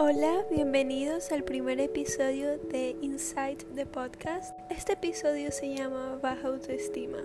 Hola, bienvenidos al primer episodio de Insight the Podcast. Este episodio se llama Baja Autoestima.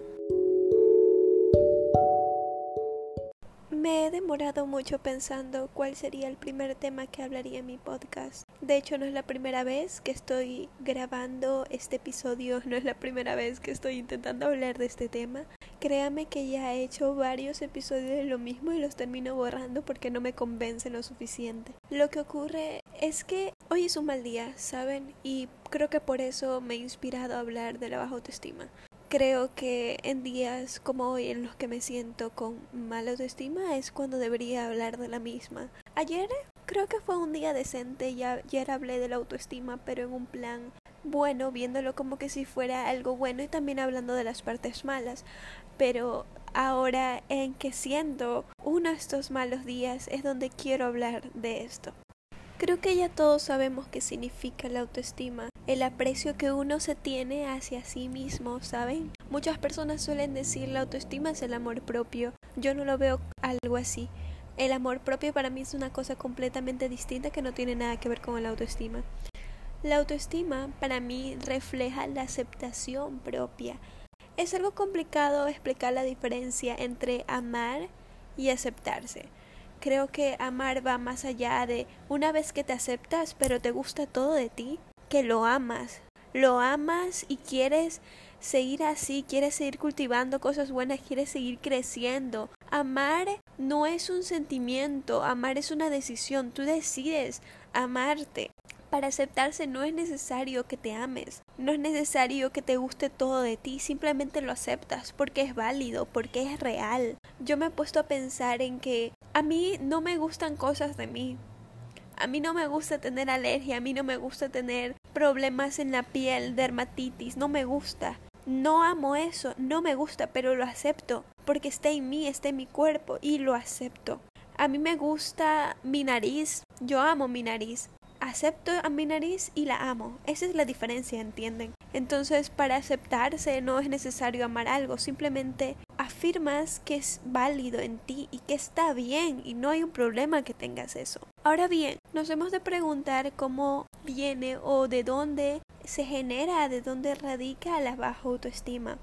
Me he demorado mucho pensando cuál sería el primer tema que hablaría en mi podcast. De hecho, no es la primera vez que estoy grabando este episodio, no es la primera vez que estoy intentando hablar de este tema. Créame que ya he hecho varios episodios de lo mismo y los termino borrando porque no me convence lo suficiente. Lo que ocurre es que hoy es un mal día, ¿saben? Y creo que por eso me he inspirado a hablar de la baja autoestima. Creo que en días como hoy en los que me siento con mala autoestima es cuando debería hablar de la misma. Ayer creo que fue un día decente y ayer hablé de la autoestima pero en un plan bueno, viéndolo como que si fuera algo bueno y también hablando de las partes malas. Pero ahora en que siendo uno de estos malos días es donde quiero hablar de esto. Creo que ya todos sabemos qué significa la autoestima, el aprecio que uno se tiene hacia sí mismo, ¿saben? Muchas personas suelen decir la autoestima es el amor propio. Yo no lo veo algo así. El amor propio para mí es una cosa completamente distinta que no tiene nada que ver con la autoestima. La autoestima para mí refleja la aceptación propia. Es algo complicado explicar la diferencia entre amar y aceptarse. Creo que amar va más allá de una vez que te aceptas pero te gusta todo de ti, que lo amas. Lo amas y quieres seguir así, quieres seguir cultivando cosas buenas, quieres seguir creciendo. Amar no es un sentimiento, amar es una decisión, tú decides amarte. Para aceptarse no es necesario que te ames, no es necesario que te guste todo de ti, simplemente lo aceptas porque es válido, porque es real. Yo me he puesto a pensar en que a mí no me gustan cosas de mí. A mí no me gusta tener alergia, a mí no me gusta tener problemas en la piel, dermatitis, no me gusta. No amo eso, no me gusta, pero lo acepto, porque está en mí, está en mi cuerpo y lo acepto. A mí me gusta mi nariz, yo amo mi nariz, acepto a mi nariz y la amo. Esa es la diferencia, ¿entienden? Entonces, para aceptarse no es necesario amar algo, simplemente afirmas que es válido en ti y que está bien y no hay un problema que tengas eso. Ahora bien, nos hemos de preguntar cómo viene o de dónde se genera, de dónde radica la baja autoestima.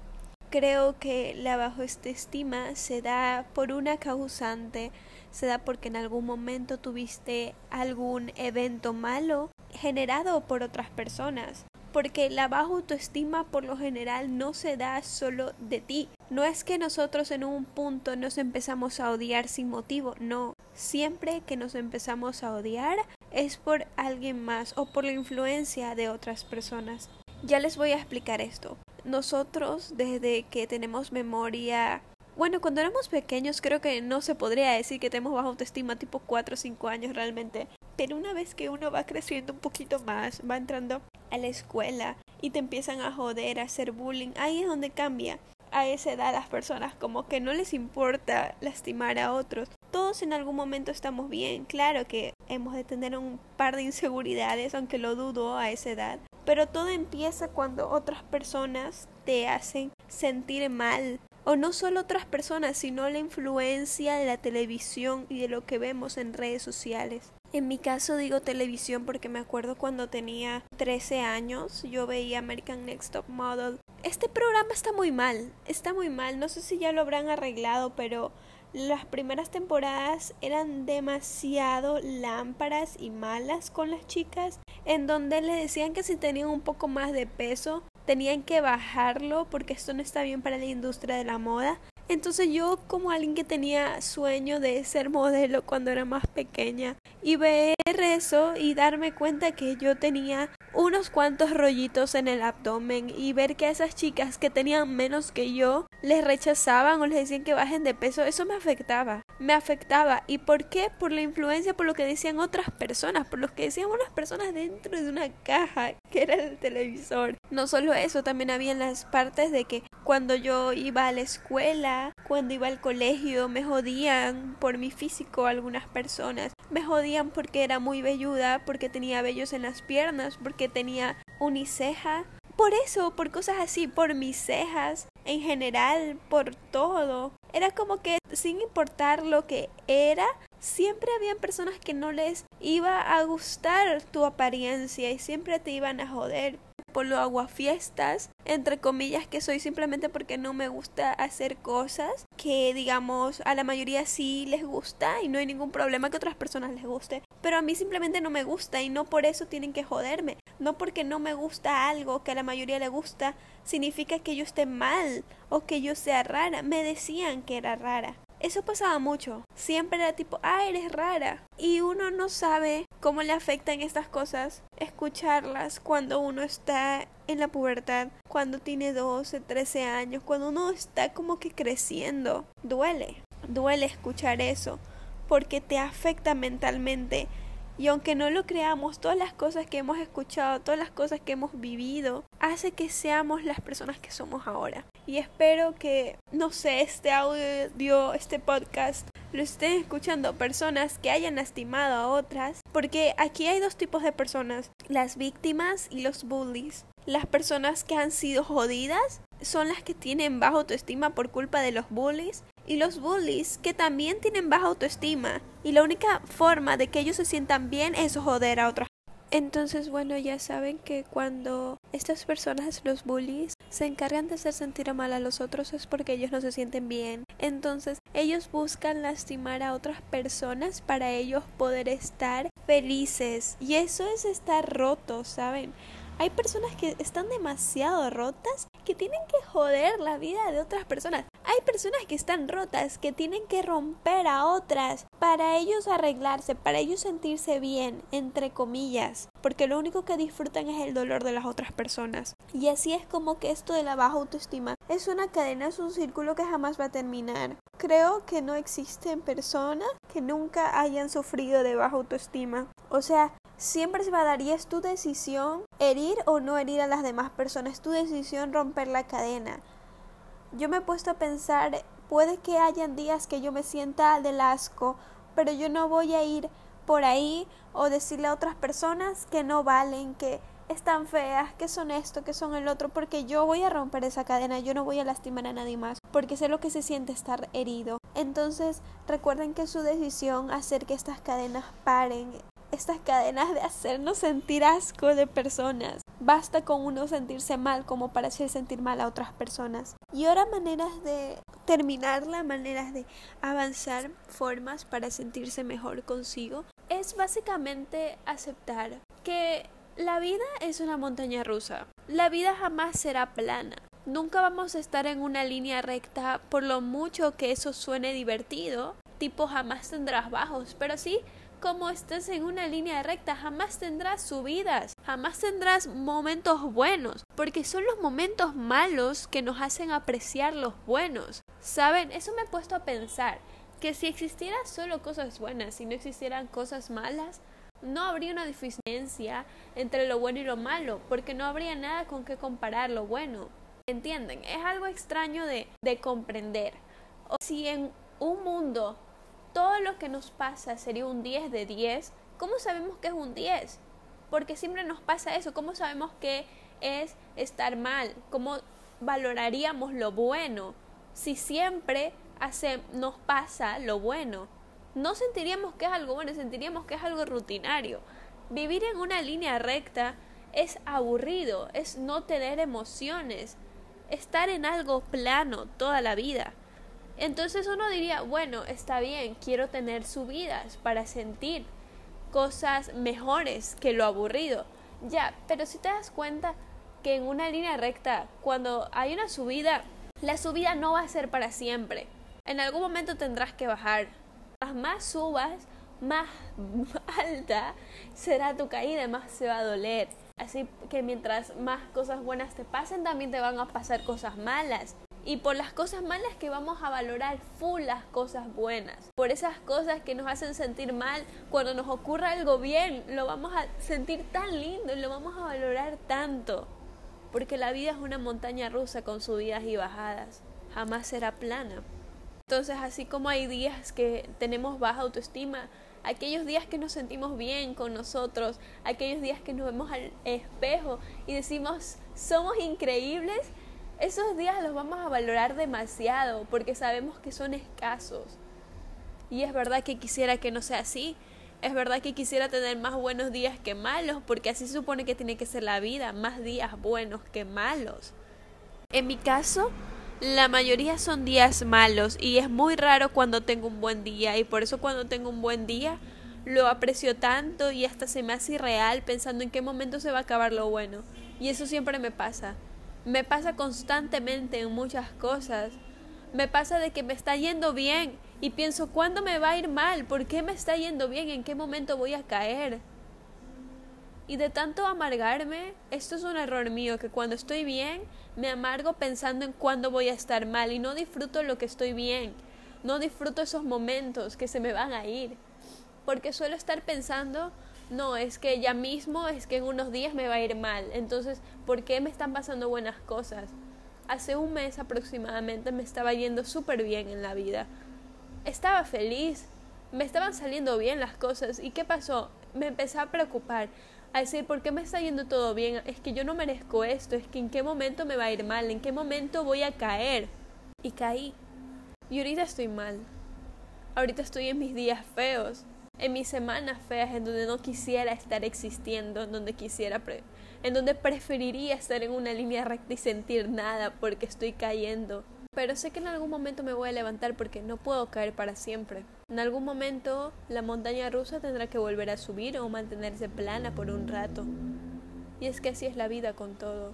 Creo que la baja autoestima se da por una causante se da porque en algún momento tuviste algún evento malo generado por otras personas. Porque la baja autoestima por lo general no se da solo de ti. No es que nosotros en un punto nos empezamos a odiar sin motivo, no. Siempre que nos empezamos a odiar es por alguien más o por la influencia de otras personas. Ya les voy a explicar esto. Nosotros desde que tenemos memoria bueno, cuando éramos pequeños creo que no se podría decir que tenemos baja autoestima tipo 4 o 5 años realmente. Pero una vez que uno va creciendo un poquito más, va entrando a la escuela y te empiezan a joder, a hacer bullying, ahí es donde cambia. A esa edad las personas como que no les importa lastimar a otros. Todos en algún momento estamos bien. Claro que hemos de tener un par de inseguridades, aunque lo dudo a esa edad. Pero todo empieza cuando otras personas te hacen sentir mal o no solo otras personas, sino la influencia de la televisión y de lo que vemos en redes sociales. En mi caso digo televisión porque me acuerdo cuando tenía 13 años, yo veía American Next Top Model. Este programa está muy mal, está muy mal, no sé si ya lo habrán arreglado, pero las primeras temporadas eran demasiado lámparas y malas con las chicas, en donde le decían que si tenían un poco más de peso tenían que bajarlo porque esto no está bien para la industria de la moda. Entonces yo como alguien que tenía sueño de ser modelo cuando era más pequeña y ver eso y darme cuenta que yo tenía unos cuantos rollitos en el abdomen y ver que esas chicas que tenían menos que yo les rechazaban o les decían que bajen de peso, eso me afectaba, me afectaba. ¿Y por qué? Por la influencia, por lo que decían otras personas, por lo que decían unas personas dentro de una caja que era el televisor. No solo eso, también había las partes de que cuando yo iba a la escuela, cuando iba al colegio, me jodían por mi físico algunas personas. Me jodían porque era muy velluda, porque tenía vellos en las piernas, porque tenía uniceja. Por eso, por cosas así, por mis cejas, en general, por todo. era como que sin importar lo que era, siempre habían personas que no les iba a gustar tu apariencia y siempre te iban a joder por lo aguafiestas, entre comillas, que soy simplemente porque no me gusta hacer cosas que, digamos, a la mayoría sí les gusta y no hay ningún problema que otras personas les guste. Pero a mí simplemente no me gusta y no por eso tienen que joderme. No porque no me gusta algo que a la mayoría le gusta, significa que yo esté mal o que yo sea rara. Me decían que era rara. Eso pasaba mucho. Siempre era tipo, ah, eres rara. Y uno no sabe cómo le afectan estas cosas escucharlas cuando uno está en la pubertad, cuando tiene 12, 13 años, cuando uno está como que creciendo. Duele, duele escuchar eso porque te afecta mentalmente. Y aunque no lo creamos, todas las cosas que hemos escuchado, todas las cosas que hemos vivido, hace que seamos las personas que somos ahora. Y espero que, no sé, este audio, este podcast, lo estén escuchando personas que hayan lastimado a otras, porque aquí hay dos tipos de personas, las víctimas y los bullies. Las personas que han sido jodidas son las que tienen baja autoestima por culpa de los bullies y los bullies que también tienen baja autoestima y la única forma de que ellos se sientan bien es joder a otras. Entonces, bueno, ya saben que cuando estas personas, los bullies, se encargan de hacer sentir mal a los otros es porque ellos no se sienten bien. Entonces, ellos buscan lastimar a otras personas para ellos poder estar felices. Y eso es estar roto, ¿saben? Hay personas que están demasiado rotas que tienen que joder la vida de otras personas. Hay personas que están rotas, que tienen que romper a otras para ellos arreglarse, para ellos sentirse bien, entre comillas, porque lo único que disfrutan es el dolor de las otras personas. Y así es como que esto de la baja autoestima es una cadena, es un círculo que jamás va a terminar. Creo que no existen personas que nunca hayan sufrido de baja autoestima. O sea, siempre se va a dar y es tu decisión herir o no herir a las demás personas, es tu decisión romper la cadena yo me he puesto a pensar, puede que hayan días que yo me sienta del asco, pero yo no voy a ir por ahí o decirle a otras personas que no valen, que están feas, que son esto, que son el otro, porque yo voy a romper esa cadena, yo no voy a lastimar a nadie más, porque sé lo que se siente estar herido. Entonces, recuerden que su decisión hacer que estas cadenas paren, estas cadenas de hacernos sentir asco de personas. Basta con uno sentirse mal como para hacer sentir mal a otras personas. Y ahora maneras de terminarla, maneras de avanzar, formas para sentirse mejor consigo, es básicamente aceptar que la vida es una montaña rusa. La vida jamás será plana. Nunca vamos a estar en una línea recta por lo mucho que eso suene divertido. Tipo jamás tendrás bajos, pero sí como estés en una línea recta, jamás tendrás subidas, jamás tendrás momentos buenos, porque son los momentos malos que nos hacen apreciar los buenos. ¿Saben? Eso me ha puesto a pensar que si existieran solo cosas buenas y no existieran cosas malas, no habría una diferencia entre lo bueno y lo malo, porque no habría nada con que comparar lo bueno. ¿Entienden? Es algo extraño de, de comprender. O si en un mundo todo lo que nos pasa sería un 10 de 10, ¿cómo sabemos que es un 10? Porque siempre nos pasa eso, ¿cómo sabemos que es estar mal? ¿Cómo valoraríamos lo bueno si siempre hace, nos pasa lo bueno? No sentiríamos que es algo bueno, sentiríamos que es algo rutinario. Vivir en una línea recta es aburrido, es no tener emociones, estar en algo plano toda la vida. Entonces uno diría, bueno, está bien, quiero tener subidas para sentir cosas mejores que lo aburrido. Ya, pero si te das cuenta que en una línea recta, cuando hay una subida, la subida no va a ser para siempre. En algún momento tendrás que bajar. Las más subas, más alta será tu caída, más se va a doler. Así que mientras más cosas buenas te pasen, también te van a pasar cosas malas. Y por las cosas malas que vamos a valorar full las cosas buenas. Por esas cosas que nos hacen sentir mal, cuando nos ocurra algo bien, lo vamos a sentir tan lindo y lo vamos a valorar tanto. Porque la vida es una montaña rusa con subidas y bajadas. Jamás será plana. Entonces, así como hay días que tenemos baja autoestima, aquellos días que nos sentimos bien con nosotros, aquellos días que nos vemos al espejo y decimos, somos increíbles, esos días los vamos a valorar demasiado porque sabemos que son escasos. Y es verdad que quisiera que no sea así. Es verdad que quisiera tener más buenos días que malos, porque así se supone que tiene que ser la vida, más días buenos que malos. En mi caso, la mayoría son días malos y es muy raro cuando tengo un buen día y por eso cuando tengo un buen día lo aprecio tanto y hasta se me hace irreal pensando en qué momento se va a acabar lo bueno. Y eso siempre me pasa. Me pasa constantemente en muchas cosas. Me pasa de que me está yendo bien y pienso, ¿cuándo me va a ir mal? ¿Por qué me está yendo bien? ¿En qué momento voy a caer? Y de tanto amargarme, esto es un error mío, que cuando estoy bien, me amargo pensando en cuándo voy a estar mal y no disfruto lo que estoy bien. No disfruto esos momentos que se me van a ir porque suelo estar pensando, no, es que ya mismo, es que en unos días me va a ir mal, entonces, ¿por qué me están pasando buenas cosas? Hace un mes aproximadamente me estaba yendo súper bien en la vida. Estaba feliz, me estaban saliendo bien las cosas. ¿Y qué pasó? Me empecé a preocupar, a decir, ¿por qué me está yendo todo bien? Es que yo no merezco esto, es que en qué momento me va a ir mal, en qué momento voy a caer. Y caí. Y ahorita estoy mal. Ahorita estoy en mis días feos en mis semanas feas en donde no quisiera estar existiendo, en donde quisiera en donde preferiría estar en una línea recta y sentir nada porque estoy cayendo. Pero sé que en algún momento me voy a levantar porque no puedo caer para siempre. En algún momento la montaña rusa tendrá que volver a subir o mantenerse plana por un rato. Y es que así es la vida con todo.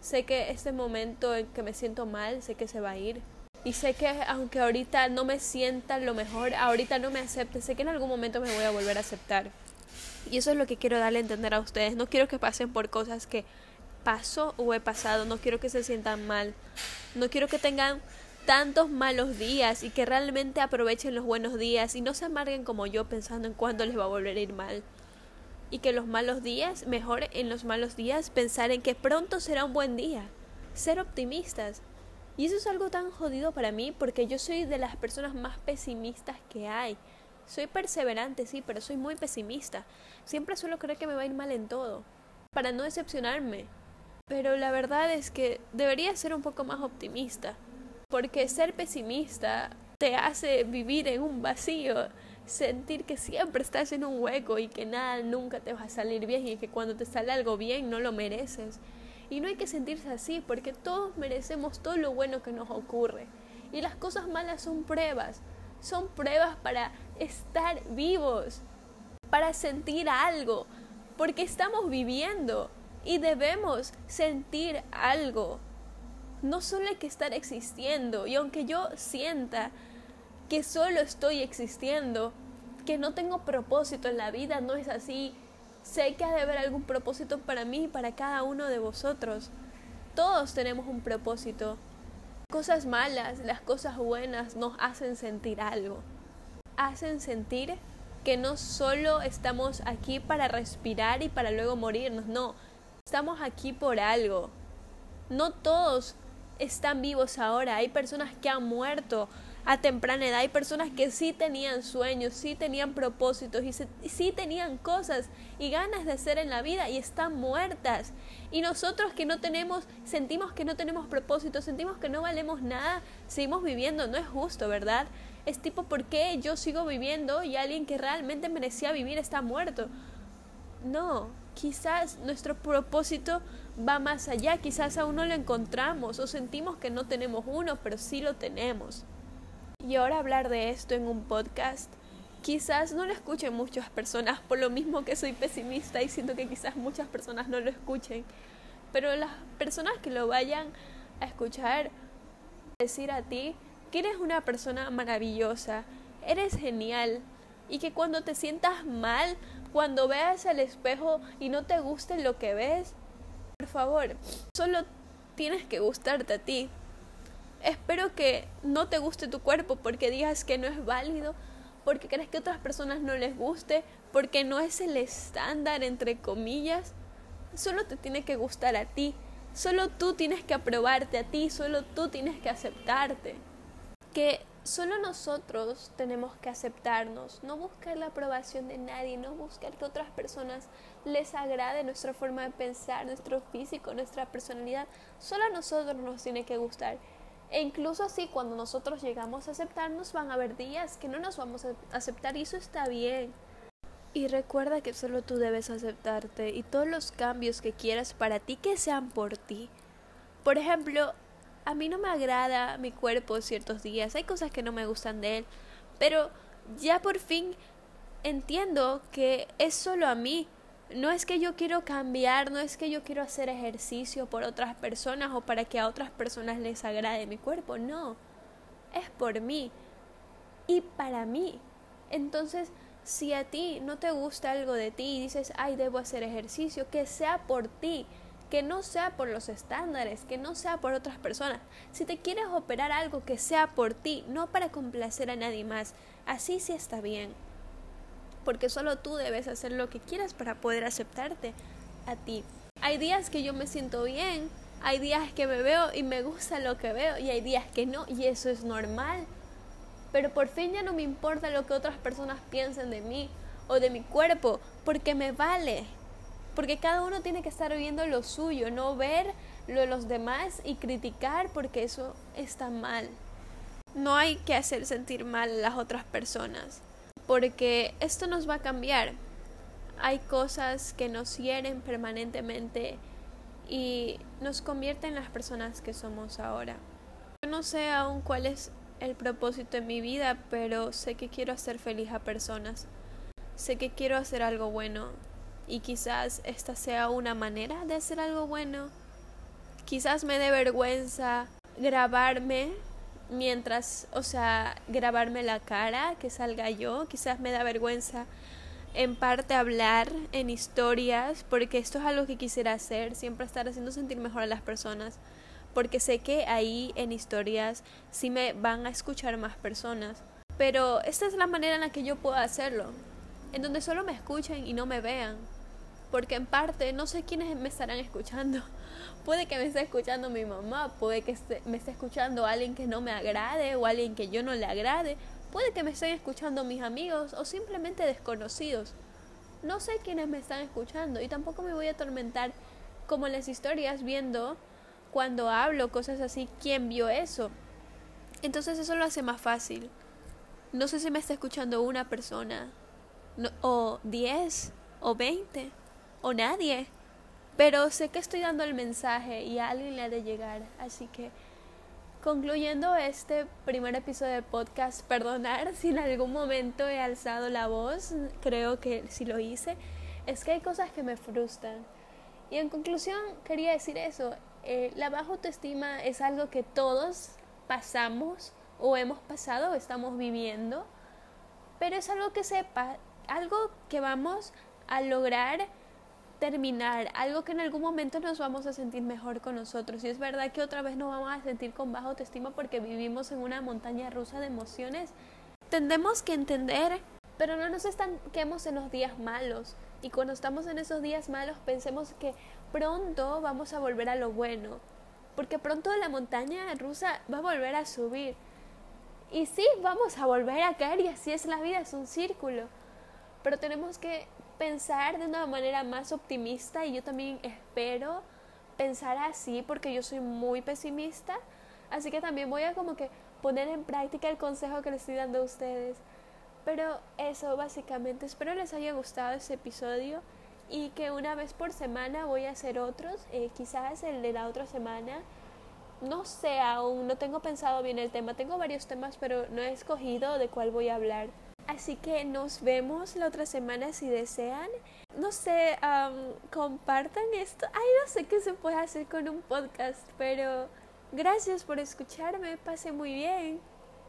Sé que este momento en que me siento mal, sé que se va a ir, y sé que aunque ahorita no me sienta lo mejor, ahorita no me acepte, sé que en algún momento me voy a volver a aceptar. Y eso es lo que quiero darle a entender a ustedes. No quiero que pasen por cosas que paso o he pasado, no quiero que se sientan mal. No quiero que tengan tantos malos días y que realmente aprovechen los buenos días y no se amarguen como yo pensando en cuándo les va a volver a ir mal. Y que los malos días, mejor en los malos días pensar en que pronto será un buen día. Ser optimistas, y eso es algo tan jodido para mí porque yo soy de las personas más pesimistas que hay. Soy perseverante, sí, pero soy muy pesimista. Siempre suelo creer que me va a ir mal en todo, para no decepcionarme. Pero la verdad es que debería ser un poco más optimista, porque ser pesimista te hace vivir en un vacío, sentir que siempre estás en un hueco y que nada nunca te va a salir bien y que cuando te sale algo bien no lo mereces. Y no hay que sentirse así porque todos merecemos todo lo bueno que nos ocurre. Y las cosas malas son pruebas. Son pruebas para estar vivos, para sentir algo. Porque estamos viviendo y debemos sentir algo. No solo hay que estar existiendo. Y aunque yo sienta que solo estoy existiendo, que no tengo propósito en la vida, no es así. Sé que ha de haber algún propósito para mí y para cada uno de vosotros. Todos tenemos un propósito. Cosas malas, las cosas buenas nos hacen sentir algo. Hacen sentir que no solo estamos aquí para respirar y para luego morirnos, no. Estamos aquí por algo. No todos están vivos ahora. Hay personas que han muerto a temprana edad. Hay personas que sí tenían sueños, sí tenían propósitos y, sí tenían cosas y ganas de hacer en la vida y están muertas. Y nosotros que no tenemos, sentimos que no tenemos propósito, sentimos que no valemos nada, seguimos viviendo. No es justo, ¿verdad? Es tipo, ¿por qué yo sigo viviendo y alguien que realmente merecía vivir está muerto? No, quizás nuestro propósito va más allá, quizás aún no lo encontramos o sentimos que no tenemos uno, pero sí lo tenemos. Y ahora hablar de esto en un podcast, quizás no lo escuchen muchas personas, por lo mismo que soy pesimista y siento que quizás muchas personas no lo escuchen, pero las personas que lo vayan a escuchar, decir a ti que eres una persona maravillosa, eres genial y que cuando te sientas mal, cuando veas al espejo y no te guste lo que ves, por favor, solo tienes que gustarte a ti, Espero que no te guste tu cuerpo porque digas que no es válido, porque crees que a otras personas no les guste, porque no es el estándar, entre comillas. Solo te tiene que gustar a ti. Solo tú tienes que aprobarte a ti, solo tú tienes que aceptarte. Que Solo nosotros tenemos que aceptarnos, no buscar la aprobación de nadie, no buscar que otras personas les agrade nuestra forma de pensar, nuestro físico, nuestra personalidad. Solo a nosotros nos tiene que gustar. E incluso así, cuando nosotros llegamos a aceptarnos, van a haber días que no nos vamos a aceptar y eso está bien. Y recuerda que solo tú debes aceptarte y todos los cambios que quieras para ti que sean por ti. Por ejemplo, a mí no me agrada mi cuerpo ciertos días, hay cosas que no me gustan de él, pero ya por fin entiendo que es solo a mí. No es que yo quiero cambiar, no es que yo quiero hacer ejercicio por otras personas o para que a otras personas les agrade mi cuerpo, no. Es por mí y para mí. Entonces, si a ti no te gusta algo de ti y dices, ay, debo hacer ejercicio, que sea por ti, que no sea por los estándares, que no sea por otras personas. Si te quieres operar algo, que sea por ti, no para complacer a nadie más. Así sí está bien. Porque solo tú debes hacer lo que quieras para poder aceptarte a ti. Hay días que yo me siento bien, hay días que me veo y me gusta lo que veo y hay días que no y eso es normal. Pero por fin ya no me importa lo que otras personas piensen de mí o de mi cuerpo, porque me vale. Porque cada uno tiene que estar viendo lo suyo, no ver lo de los demás y criticar porque eso está mal. No hay que hacer sentir mal a las otras personas, porque esto nos va a cambiar. Hay cosas que nos hieren permanentemente y nos convierten en las personas que somos ahora. Yo no sé aún cuál es el propósito en mi vida, pero sé que quiero hacer feliz a personas. Sé que quiero hacer algo bueno y quizás esta sea una manera de hacer algo bueno. Quizás me dé vergüenza grabarme mientras, o sea, grabarme la cara, que salga yo. Quizás me da vergüenza en parte hablar en historias, porque esto es algo que quisiera hacer, siempre estar haciendo sentir mejor a las personas, porque sé que ahí en historias sí me van a escuchar más personas. Pero esta es la manera en la que yo puedo hacerlo, en donde solo me escuchen y no me vean. Porque en parte no sé quiénes me estarán escuchando. Puede que me esté escuchando mi mamá, puede que me esté escuchando alguien que no me agrade o alguien que yo no le agrade, puede que me estén escuchando mis amigos o simplemente desconocidos. No sé quiénes me están escuchando y tampoco me voy a atormentar como las historias viendo cuando hablo cosas así, quién vio eso. Entonces eso lo hace más fácil. No sé si me está escuchando una persona, o diez, o veinte, o nadie. Pero sé que estoy dando el mensaje y a alguien le ha de llegar. Así que, concluyendo este primer episodio de podcast, perdonar si en algún momento he alzado la voz, creo que si lo hice, es que hay cosas que me frustran. Y en conclusión, quería decir eso. Eh, la baja autoestima es algo que todos pasamos o hemos pasado o estamos viviendo, pero es algo que sepa algo que vamos a lograr terminar, algo que en algún momento nos vamos a sentir mejor con nosotros. Y es verdad que otra vez nos vamos a sentir con baja autoestima porque vivimos en una montaña rusa de emociones. Tendemos que entender, pero no nos estanquemos en los días malos. Y cuando estamos en esos días malos, pensemos que pronto vamos a volver a lo bueno. Porque pronto la montaña rusa va a volver a subir. Y sí, vamos a volver a caer y así es la vida, es un círculo pero tenemos que pensar de una manera más optimista y yo también espero pensar así porque yo soy muy pesimista, así que también voy a como que poner en práctica el consejo que les estoy dando a ustedes. Pero eso básicamente, espero les haya gustado ese episodio y que una vez por semana voy a hacer otros, eh, quizás el de la otra semana. No sé aún, no tengo pensado bien el tema, tengo varios temas pero no he escogido de cuál voy a hablar. Así que nos vemos la otra semana si desean. No sé, compartan esto. Ay, no sé qué se puede hacer con un podcast, pero gracias por escucharme. Pase muy bien.